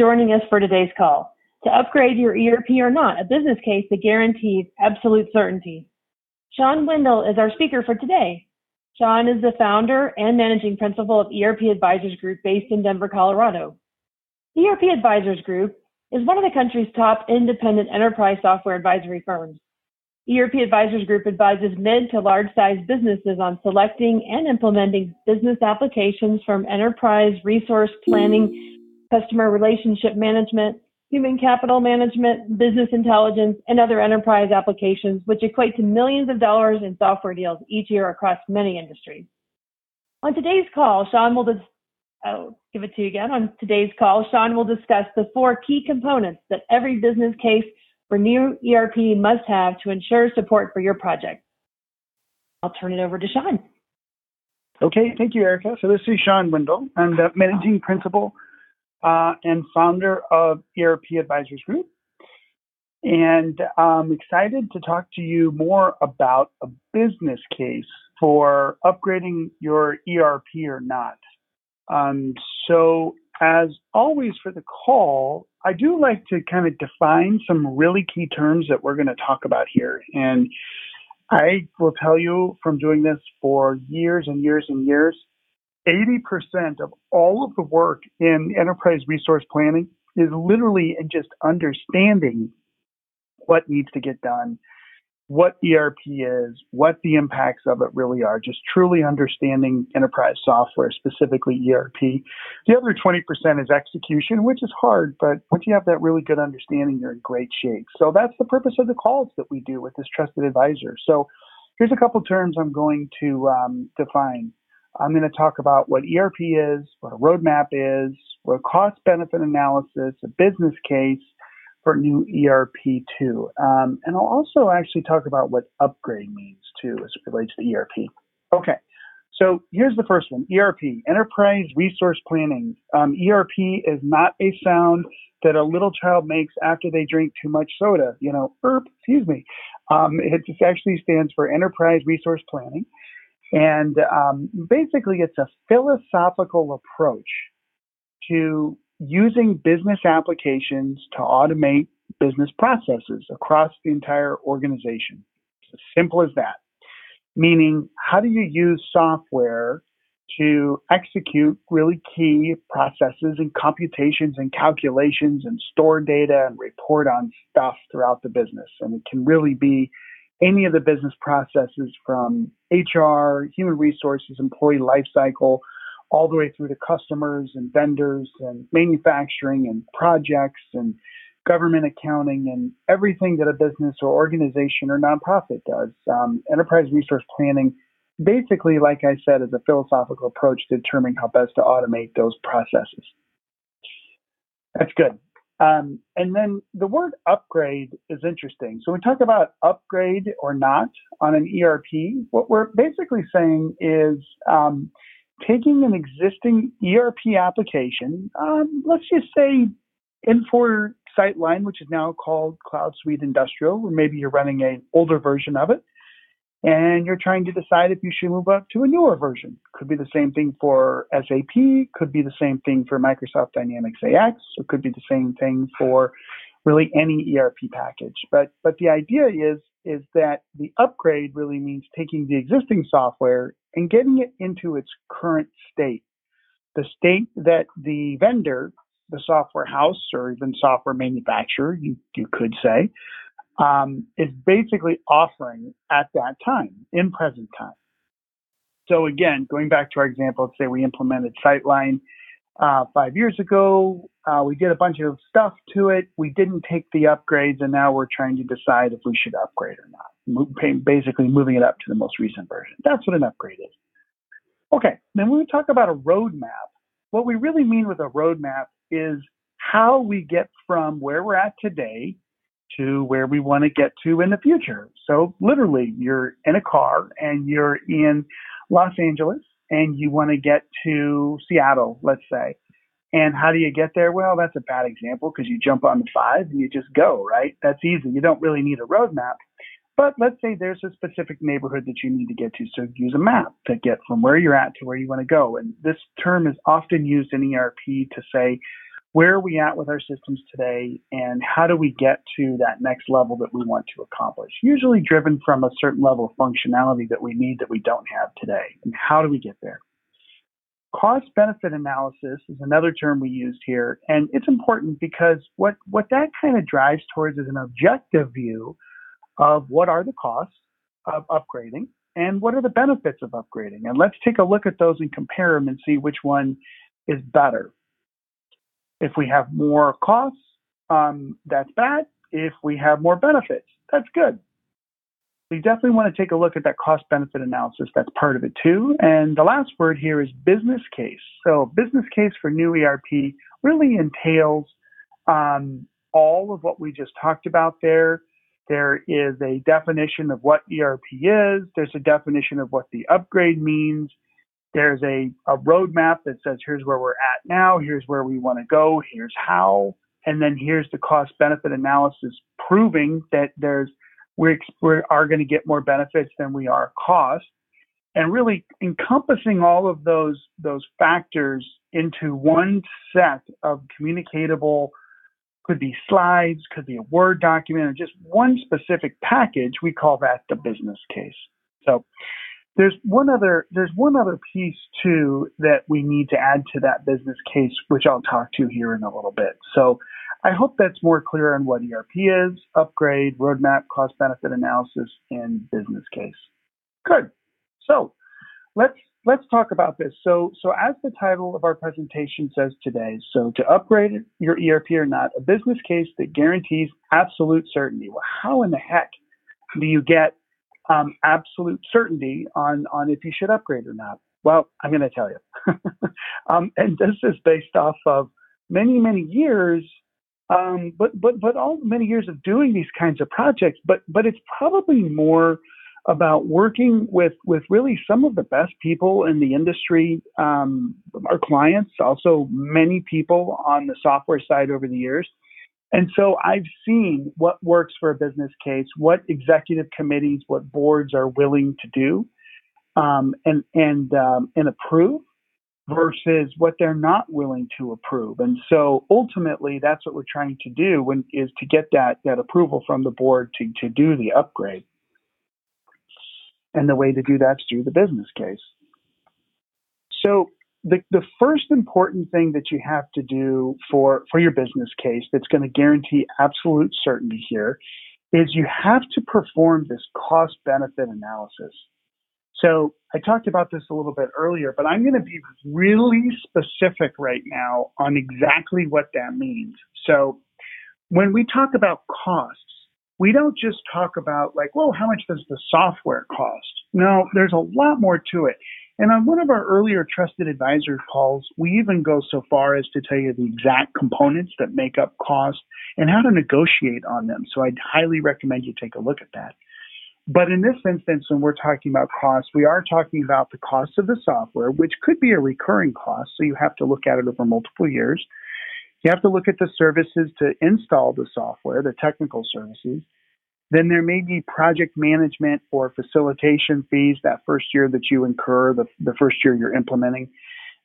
joining us for today's call. To upgrade your ERP or not, a business case that guarantees absolute certainty. Shawn Windle is our speaker for today. Shawn is the founder and managing principal of ERP Advisors Group based in Denver, Colorado. ERP Advisors Group is one of the country's top independent enterprise software advisory firms. ERP Advisors Group advises mid to large sized businesses on selecting and implementing business applications from enterprise resource planning, customer relationship management, human capital management, business intelligence, and other enterprise applications, which equate to millions of dollars in software deals each year across many industries. On today's call, Shawn will dis- I'll give it to you again. On today's call, Shawn will discuss the four key components that every business case for new ERP must have to ensure support for your project. I'll turn it over to Shawn. Okay, thank you, Erica. So this is Shawn Windle. I'm the managing principal uh, and founder of ERP Advisors Group. And I'm excited to talk to you more about a business case for upgrading your ERP or not. Um, so, as always for the call, I do like to kind of define some really key terms that we're going to talk about here. And I will tell you from doing this for years and years and years, 80% of all of the work in enterprise resource planning is literally in just understanding what needs to get done, what ERP is, what the impacts of it really are, just truly understanding enterprise software, specifically ERP. The other 20% is execution, which is hard, but once you have that really good understanding, you're in great shape. So that's the purpose of the calls that we do with this trusted advisor. So here's a couple terms I'm going to um, define. I'm going to talk about what ERP is, what a roadmap is, what a cost benefit analysis, a business case for new ERP too. Um, and I'll also actually talk about what upgrade means too as it relates to ERP. Okay. So here's the first one, ERP, Enterprise Resource Planning. Um, ERP is not a sound that a little child makes after they drink too much soda. You know, ERP, excuse me. Um, it actually stands for Enterprise Resource Planning. And um, basically, it's a philosophical approach to using business applications to automate business processes across the entire organization. It's as simple as that. Meaning, how do you use software to execute really key processes and computations and calculations and store data and report on stuff throughout the business? And it can really be any of the business processes from HR, human resources, employee lifecycle, all the way through to customers and vendors and manufacturing and projects and government accounting and everything that a business or organization or nonprofit does. Um, enterprise resource planning, basically, like I said, is a philosophical approach to determining how best to automate those processes. That's good. Um, and then the word upgrade is interesting. So we talk about upgrade or not on an ERP. What we're basically saying is um, taking an existing ERP application, um, let's just say Infor SyteLine, which is now called CloudSuite Industrial, or maybe you're running an older version of it, and you're trying to decide if you should move up to a newer version. Could be the same thing for SAP, could be the same thing for Microsoft Dynamics AX, or could be the same thing for really any ERP package. But but the idea is is that the upgrade really means taking the existing software and getting it into its current state. The state that the vendor, the software house or even software manufacturer, you, you could say, um, is basically offering at that time, in present time. So again, going back to our example, let's say we implemented SyteLine uh, five years ago. Uh, we did a bunch of stuff to it. We didn't take the upgrades, and now we're trying to decide if we should upgrade or not. basically, moving it up to the most recent version. That's what an upgrade is. Okay, then when we talk about a roadmap, what we really mean with a roadmap is how we get from where we're at today to where we want to get to in the future. So literally, you're in a car and you're in Los Angeles and you want to get to Seattle, let's say. And how do you get there? Well, that's a bad example because you jump on the five and you just go, right? That's easy. You don't really need a roadmap. But let's say there's a specific neighborhood that you need to get to. So use a map to get from where you're at to where you want to go. And this term is often used in ERP to say where are we at with our systems today and how do we get to that next level that we want to accomplish? Usually driven from a certain level of functionality that we need that we don't have today. And how do we get there? Cost benefit analysis is another term we used here, and it's important because what, what that kind of drives towards is an objective view of what are the costs of upgrading and what are the benefits of upgrading. And let's take a look at those and compare them and see which one is better. If we have more costs, um, that's bad. If we have more benefits, that's good. We definitely want to take a look at that cost benefit analysis. That's part of it too. And the last word here is business case. So, business case for new ERP really entails um, all of what we just talked about there. There is a definition of what ERP is. There's a definition of what the upgrade means. There's a, a roadmap that says here's where we're at now, here's where we want to go, here's how, and then here's the cost benefit analysis proving that there's we are going to get more benefits than we are cost, and really encompassing all of those those factors into one set of communicatable could be slides, could be a Word document, or just one specific package. We call that the business case. So there's one other there's one other piece too that we need to add to that business case, which I'll talk to here in a little bit. So I hope that's more clear on what ERP is, upgrade, roadmap, cost benefit analysis, and business case. Good. So let's let's talk about this. So so as the title of our presentation says today, so to upgrade your ERP or not, a business case that guarantees absolute certainty. Well, how in the heck do you get um, absolute certainty on, on if you should upgrade or not? Well, I'm going to tell you. um, and this is based off of many, many years, um, but, but, but all many years of doing these kinds of projects, but, but it's probably more about working with, with really some of the best people in the industry, um, our clients, also many people on the software side over the years and so I've seen what works for a business case, what executive committees, what boards are willing to do um, and and um, and approve versus what they're not willing to approve. And so ultimately, that's what we're trying to do when, is to get that that approval from the board to to do the upgrade. And the way to do that's through the business case. So the, the first important thing that you have to do for, for your business case that's going to guarantee absolute certainty here is you have to perform this cost benefit analysis. So I talked about this a little bit earlier, but I'm going to be really specific right now on exactly what that means. So when we talk about costs, we don't just talk about like, well, how much does the software cost? No, there's a lot more to it. And on one of our earlier trusted advisor calls, we even go so far as to tell you the exact components that make up cost and how to negotiate on them. So I'd highly recommend you take a look at that. But in this instance, when we're talking about cost, we are talking about the cost of the software, which could be a recurring cost. So you have to look at it over multiple years. You have to look at the services to install the software, the technical services. Then there may be project management or facilitation fees that first year that you incur, the, the first year you're implementing.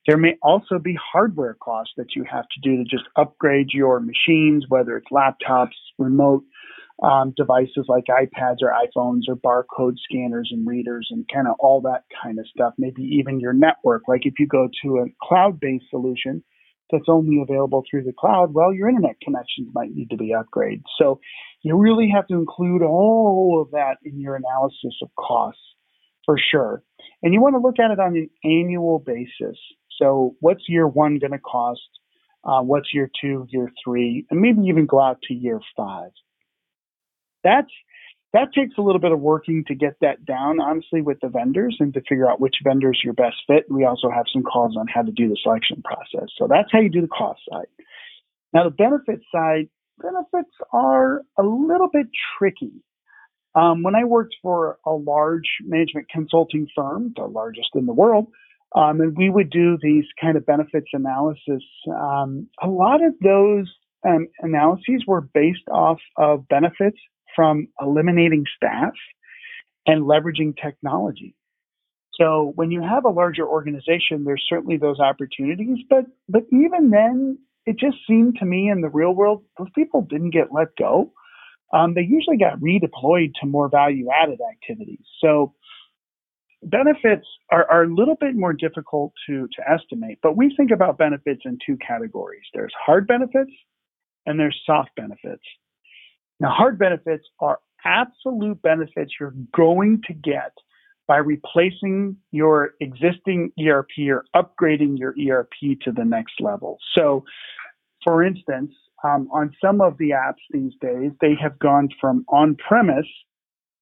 There may also be hardware costs that you have to do to just upgrade your machines, whether it's laptops, remote um, devices like iPads or iPhones or barcode scanners and readers and kind of all that kind of stuff. Maybe even your network. Like if you go to a cloud based solution, that's only available through the cloud, well, your internet connections might need to be upgraded. So you really have to include all of that in your analysis of costs for sure. And you want to look at it on an annual basis. So what's year one going to cost? Uh, what's year two, year three, and maybe even go out to year five. That's that takes a little bit of working to get that down, honestly, with the vendors and to figure out which vendors your best fit. We also have some calls on how to do the selection process. So that's how you do the cost side. Now, the benefit side, benefits are a little bit tricky. Um, when I worked for a large management consulting firm, the largest in the world, um, and we would do these kind of benefits analysis, um, a lot of those um, analyses were based off of benefits from eliminating staff and leveraging technology. So when you have a larger organization, there's certainly those opportunities, but but even then, it just seemed to me in the real world, those people didn't get let go. Um, they usually got redeployed to more value added activities. So benefits are, are a little bit more difficult to, to estimate, but we think about benefits in two categories. There's hard benefits and there's soft benefits. Now, hard benefits are absolute benefits you're going to get by replacing your existing ERP or upgrading your ERP to the next level. So, for instance, um, on some of the apps these days, they have gone from on premise,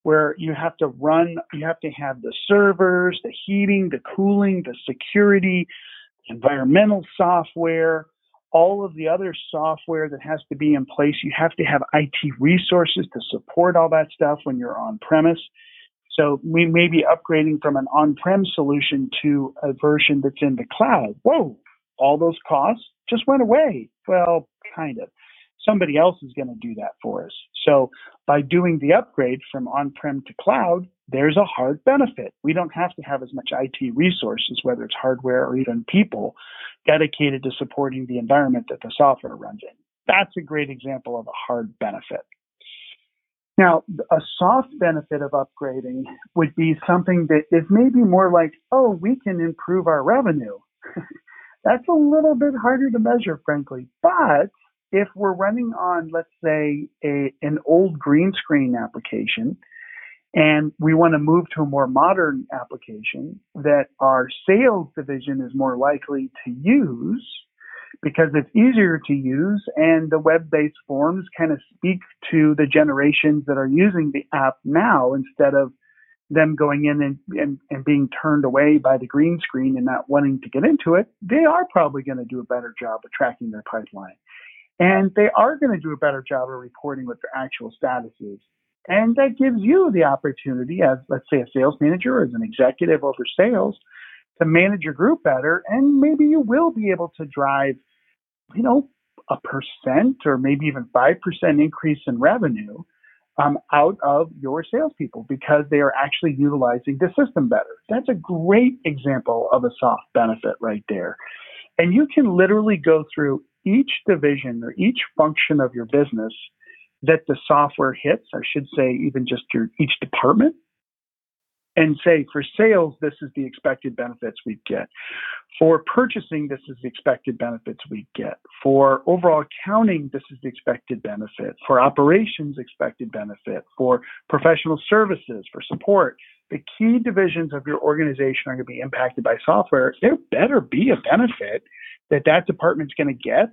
where you have to run, you have to have the servers, the heating, the cooling, the security, environmental software, all of the other software that has to be in place. You have to have IT resources to support all that stuff when you're on premise. So we may be upgrading from an on-prem solution to a version that's in the cloud. Whoa, all those costs just went away. Well, kind of. Somebody else is going to do that for us. So by doing the upgrade from on-prem to cloud, there's a hard benefit. We don't have to have as much IT resources, whether it's hardware or even people, dedicated to supporting the environment that the software runs in. That's a great example of a hard benefit. Now, a soft benefit of upgrading would be something that is maybe more like, oh, we can improve our revenue. That's a little bit harder to measure, frankly. But if we're running on, let's say, a, an old green screen application, and we want to move to a more modern application that our sales division is more likely to use, because it's easier to use and the web-based forms kind of speak to the generations that are using the app now instead of them going in and, and, and being turned away by the green screen and not wanting to get into it, they are probably going to do a better job of tracking their pipeline. And they are going to do a better job of reporting what their actual status is. And that gives you the opportunity as, let's say, a sales manager or as an executive over sales to manage your group better. And maybe you will be able to drive you know, a percent or maybe even 5% increase in revenue um, out of your salespeople because they are actually utilizing the system better. That's a great example of a soft benefit right there. And you can literally go through each division or each function of your business that the software hits, I should say, even just your each department, and say for sales, this is the expected benefits we get. For purchasing, this is the expected benefits we get. For overall accounting, this is the expected benefit. For operations, expected benefit. For professional services, for support, the key divisions of your organization are going to be impacted by software. There better be a benefit that that department's going to get.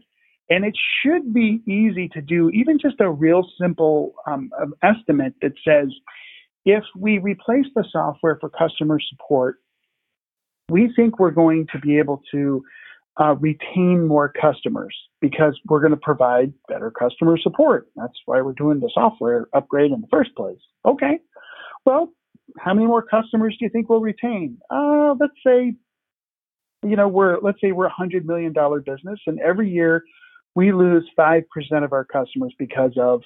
And it should be easy to do, even just a real simple um, estimate that says, if we replace the software for customer support, we think we're going to be able to uh, retain more customers because we're going to provide better customer support. That's why we're doing the software upgrade in the first place. Okay. Well, how many more customers do you think we'll retain? Uh, let's say, you know, we're, let's say we're a hundred million dollar business and every year we lose 5% of our customers because of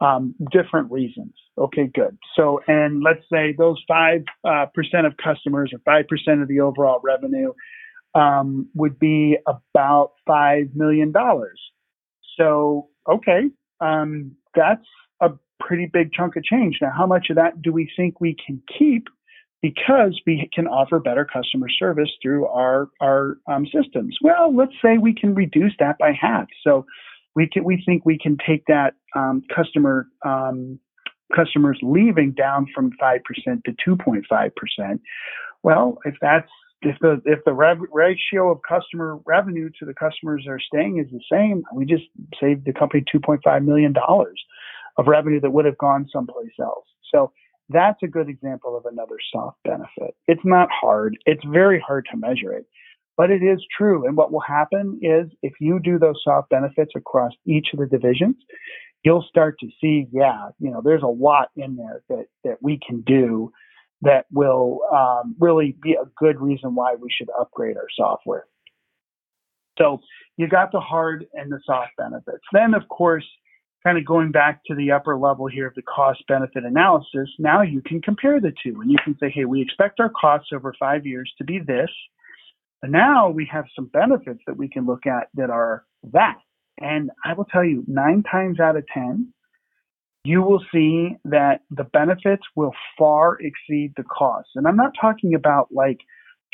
um, different reasons. Okay, good. So, and let's say those five uh, percent of customers or five percent of the overall revenue um, would be about five million dollars. So, okay, um, that's a pretty big chunk of change. Now, how much of that do we think we can keep? Because we can offer better customer service through our our um, systems. Well, let's say we can reduce that by half. So we can we think we can take that um, customer um, customers leaving down from five percent to two point five percent. Well, if that's if the if the rev- ratio of customer revenue to the customers that are staying is the same, we just saved the company two point five million dollars of revenue that would have gone someplace else. So that's a good example of another soft benefit. It's not hard. It's very hard to measure it. But it is true. And what will happen is if you do those soft benefits across each of the divisions, you'll start to see, yeah, you know, there's a lot in there that, that we can do that will um, really be a good reason why we should upgrade our software. So you got the hard and the soft benefits. Then, of course, kind of going back to the upper level here of the cost benefit analysis, now you can compare the two and you can say, hey, we expect our costs over five years to be this. And now we have some benefits that we can look at that are that. And I will tell you, nine times out of 10, you will see that the benefits will far exceed the costs. And I'm not talking about like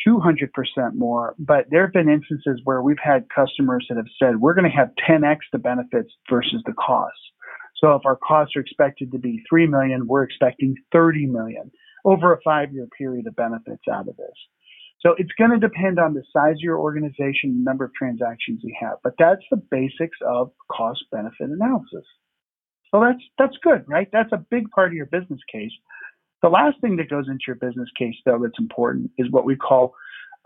200% more, but there have been instances where we've had customers that have said, we're going to have 10x the benefits versus the costs. So if our costs are expected to be 3 million, we're expecting 30 million over a five year period of benefits out of this. So it's going to depend on the size of your organization, the number of transactions you have, but that's the basics of cost benefit analysis. So that's, that's good, right? That's a big part of your business case. The last thing that goes into your business case, though, that's important is what we call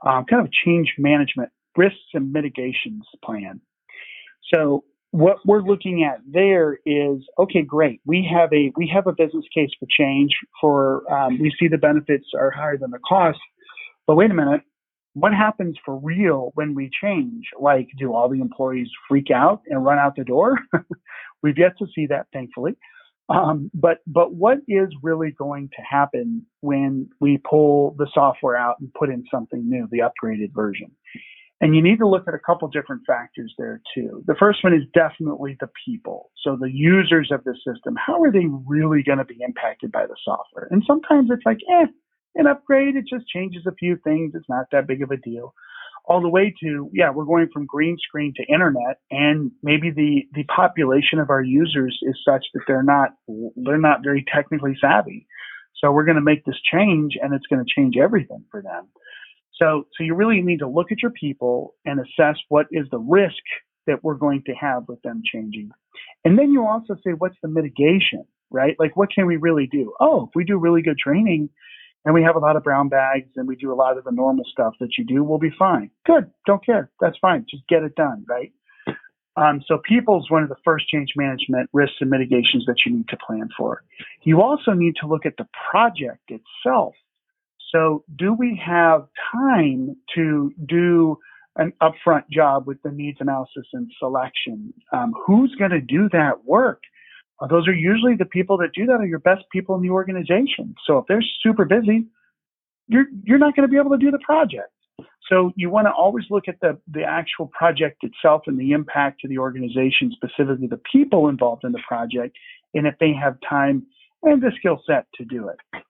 um, kind of change management risks and mitigations plan. So what we're looking at there is okay, great. We have a we have a business case for change. For um, we see the benefits are higher than the cost, but wait a minute. What happens for real when we change? Like, do all the employees freak out and run out the door? We've yet to see that, thankfully. Um, but but what is really going to happen when we pull the software out and put in something new, the upgraded version? And you need to look at a couple different factors there too. The first one is definitely the people. So the users of the system, how are they really going to be impacted by the software? And sometimes it's like, eh, an upgrade, it just changes a few things. It's not that big of a deal all the way to yeah we're going from green screen to internet and maybe the the population of our users is such that they're not they're not very technically savvy. So we're going to make this change and it's going to change everything for them. So so you really need to look at your people and assess what is the risk that we're going to have with them changing. And then you also say what's the mitigation right? Like what can we really do? Oh if we do really good training and we have a lot of brown bags and we do a lot of the normal stuff that you do, we'll be fine. Good. Don't care. That's fine. Just get it done, right? Um, so people is one of the first change management risks and mitigations that you need to plan for. You also need to look at the project itself. So do we have time to do an upfront job with the needs analysis and selection? Um, who's going to do that work? Uh, those are usually the people that do that are your best people in the organization. So if they're super busy, you're you're not going to be able to do the project. So you want to always look at the the actual project itself and the impact to the organization, specifically the people involved in the project, and if they have time and the skill set to do it.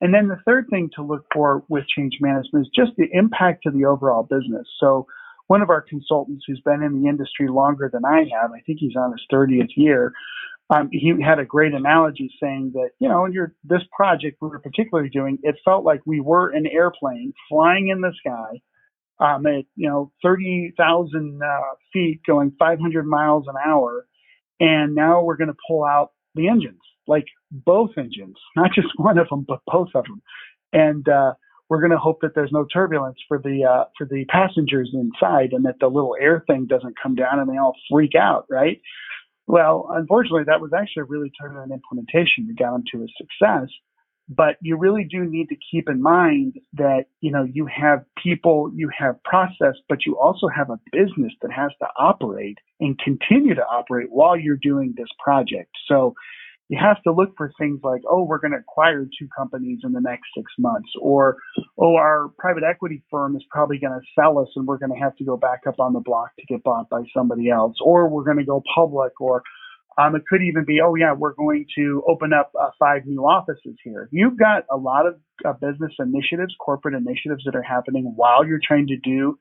And then the third thing to look for with change management is just the impact to the overall business. So one of our consultants who's been in the industry longer than I have, I think he's on his 30th year, um, he had a great analogy saying that, you know, in your, this project we were particularly doing, it felt like we were an airplane flying in the sky um, at, you know, 30,000 uh, feet going 500 miles an hour. And now we're going to pull out the engines, like both engines, not just one of them, but both of them. And, uh, we're going to hope that there's no turbulence for the uh, for the passengers inside, and that the little air thing doesn't come down and they all freak out, right? Well, unfortunately, that was actually a really turbulent implementation that got them to a success. But you really do need to keep in mind that you know you have people, you have process, but you also have a business that has to operate and continue to operate while you're doing this project. So you have to look for things like, oh, we're going to acquire two companies in the next six months, or oh, our private equity firm is probably going to sell us and we're going to have to go back up on the block to get bought by somebody else, or we're going to go public, or um, it could even be, oh yeah, we're going to open up uh, five new offices here. You've got a lot of uh, business initiatives, corporate initiatives that are happening while you're trying to do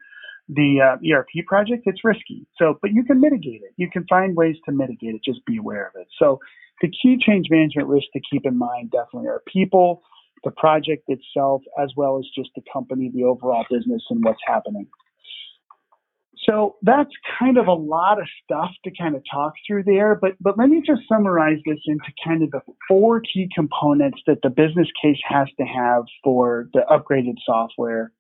the uh, ERP project. It's risky. So, but you can mitigate it. You can find ways to mitigate it. Just be aware of it. So the key change management risks to keep in mind definitely are people, the project itself, as well as just the company, the overall business, and what's happening. So that's kind of a lot of stuff to kind of talk through there, but but let me just summarize this into kind of the four key components that the business case has to have for the upgraded software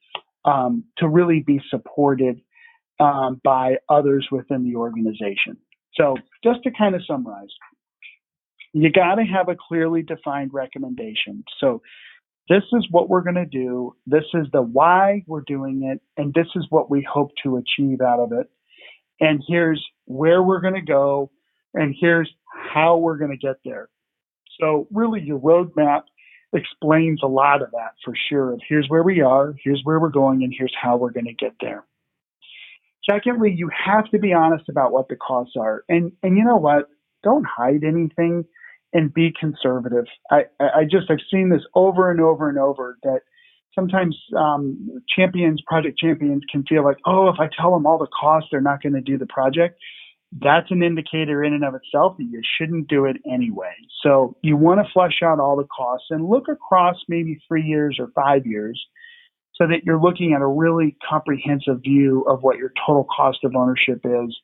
um, to really be supported um, by others within the organization. So just to kind of summarize, you got to have a clearly defined recommendation. So this is what we're going to do. This is the why we're doing it. And this is what we hope to achieve out of it. And here's where we're going to go. And here's how we're going to get there. So really your roadmap explains a lot of that for sure. Here's where we are, here's where we're going, and here's how we're going to get there. Secondly, you have to be honest about what the costs are. And, and you know what? Don't hide anything and be conservative. I, I just, I've seen this over and over and over that sometimes um, champions, project champions can feel like, oh, if I tell them all the costs, they're not going to do the project. That's an indicator in and of itself that you shouldn't do it anyway. So you want to flesh out all the costs and look across maybe three years or five years so that you're looking at a really comprehensive view of what your total cost of ownership is,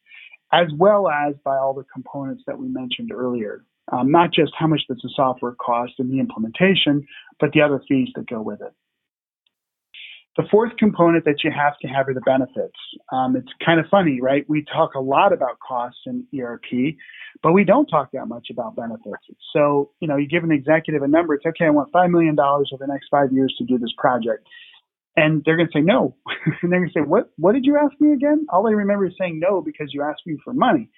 as well as by all the components that we mentioned earlier. Um, not just how much does the software cost and the implementation, but the other fees that go with it. The fourth component that you have to have are the benefits. Um, it's kind of funny, right? We talk a lot about costs in ERP, but we don't talk that much about benefits. So, you know, you give an executive a number, it's okay, I want $5 million over the next five years to do this project. And they're going to say no. and they're going to say, what, what did you ask me again? All I remember is saying no because you asked me for money.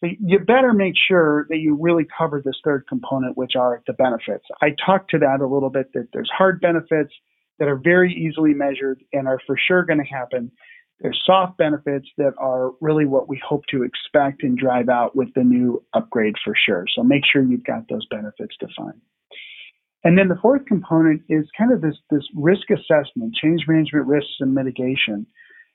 So you better make sure that you really cover this third component, which are the benefits. I talked to that a little bit that there's hard benefits that are very easily measured and are for sure going to happen. There's soft benefits that are really what we hope to expect and drive out with the new upgrade for sure. So make sure you've got those benefits defined. And then the fourth component is kind of this, this risk assessment, change management risks and mitigation.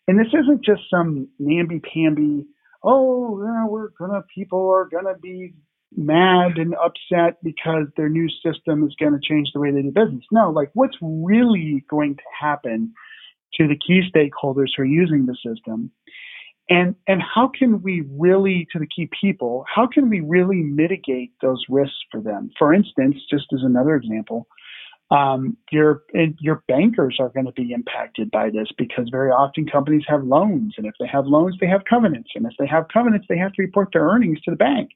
And this isn't just some namby-pamby, oh, yeah, we're gonna, people are gonna be mad and upset because their new system is to change the way they do business. No, like what's really going to happen to the key stakeholders who are using the system and and how can we really to the key people how can we really mitigate those risks for them for instance just as another example um, your your bankers are going to be impacted by this because very often companies have loans and if they have loans they have covenants and if they have covenants they have to report their earnings to the bank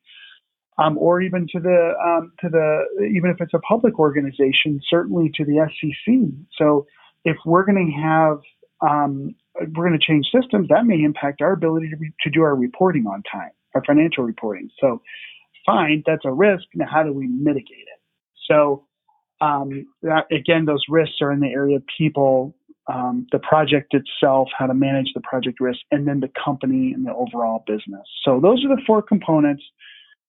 um, or even to the um, to the even if it's a public organization certainly to the SEC so if we're going to have um, we're going to change systems, that may impact our ability to, re- to do our reporting on time, our financial reporting. So, fine, that's a risk. Now, how do we mitigate it? So, um, that, again, those risks are in the area of people, um, the project itself, how to manage the project risk, and then the company and the overall business. So, those are the four components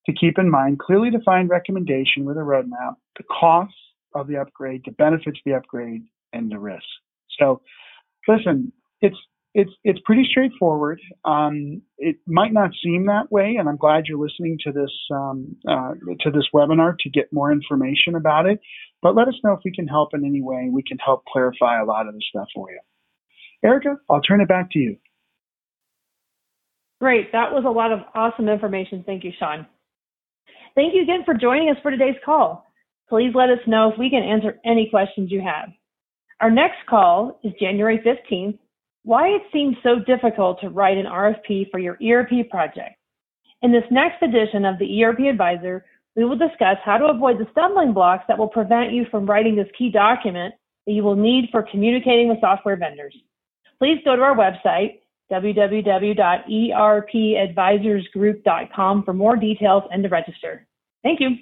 to keep in mind. Clearly defined recommendation with a roadmap, the costs of the upgrade, the benefits of the upgrade, and the risk. So, listen, it's it's it's pretty straightforward. Um, it might not seem that way, and I'm glad you're listening to this um, uh, to this webinar to get more information about it. But let us know if we can help in any way. We can help clarify a lot of the stuff for you. Erica, I'll turn it back to you. Great, that was a lot of awesome information. Thank you, Shawn. Thank you again for joining us for today's call. Please let us know if we can answer any questions you have. Our next call is January 15th why it seems so difficult to write an RFP for your ERP project. In this next edition of the ERP Advisor, we will discuss how to avoid the stumbling blocks that will prevent you from writing this key document that you will need for communicating with software vendors. Please go to our website, www.erpadvisorsgroup.com for more details and to register. Thank you.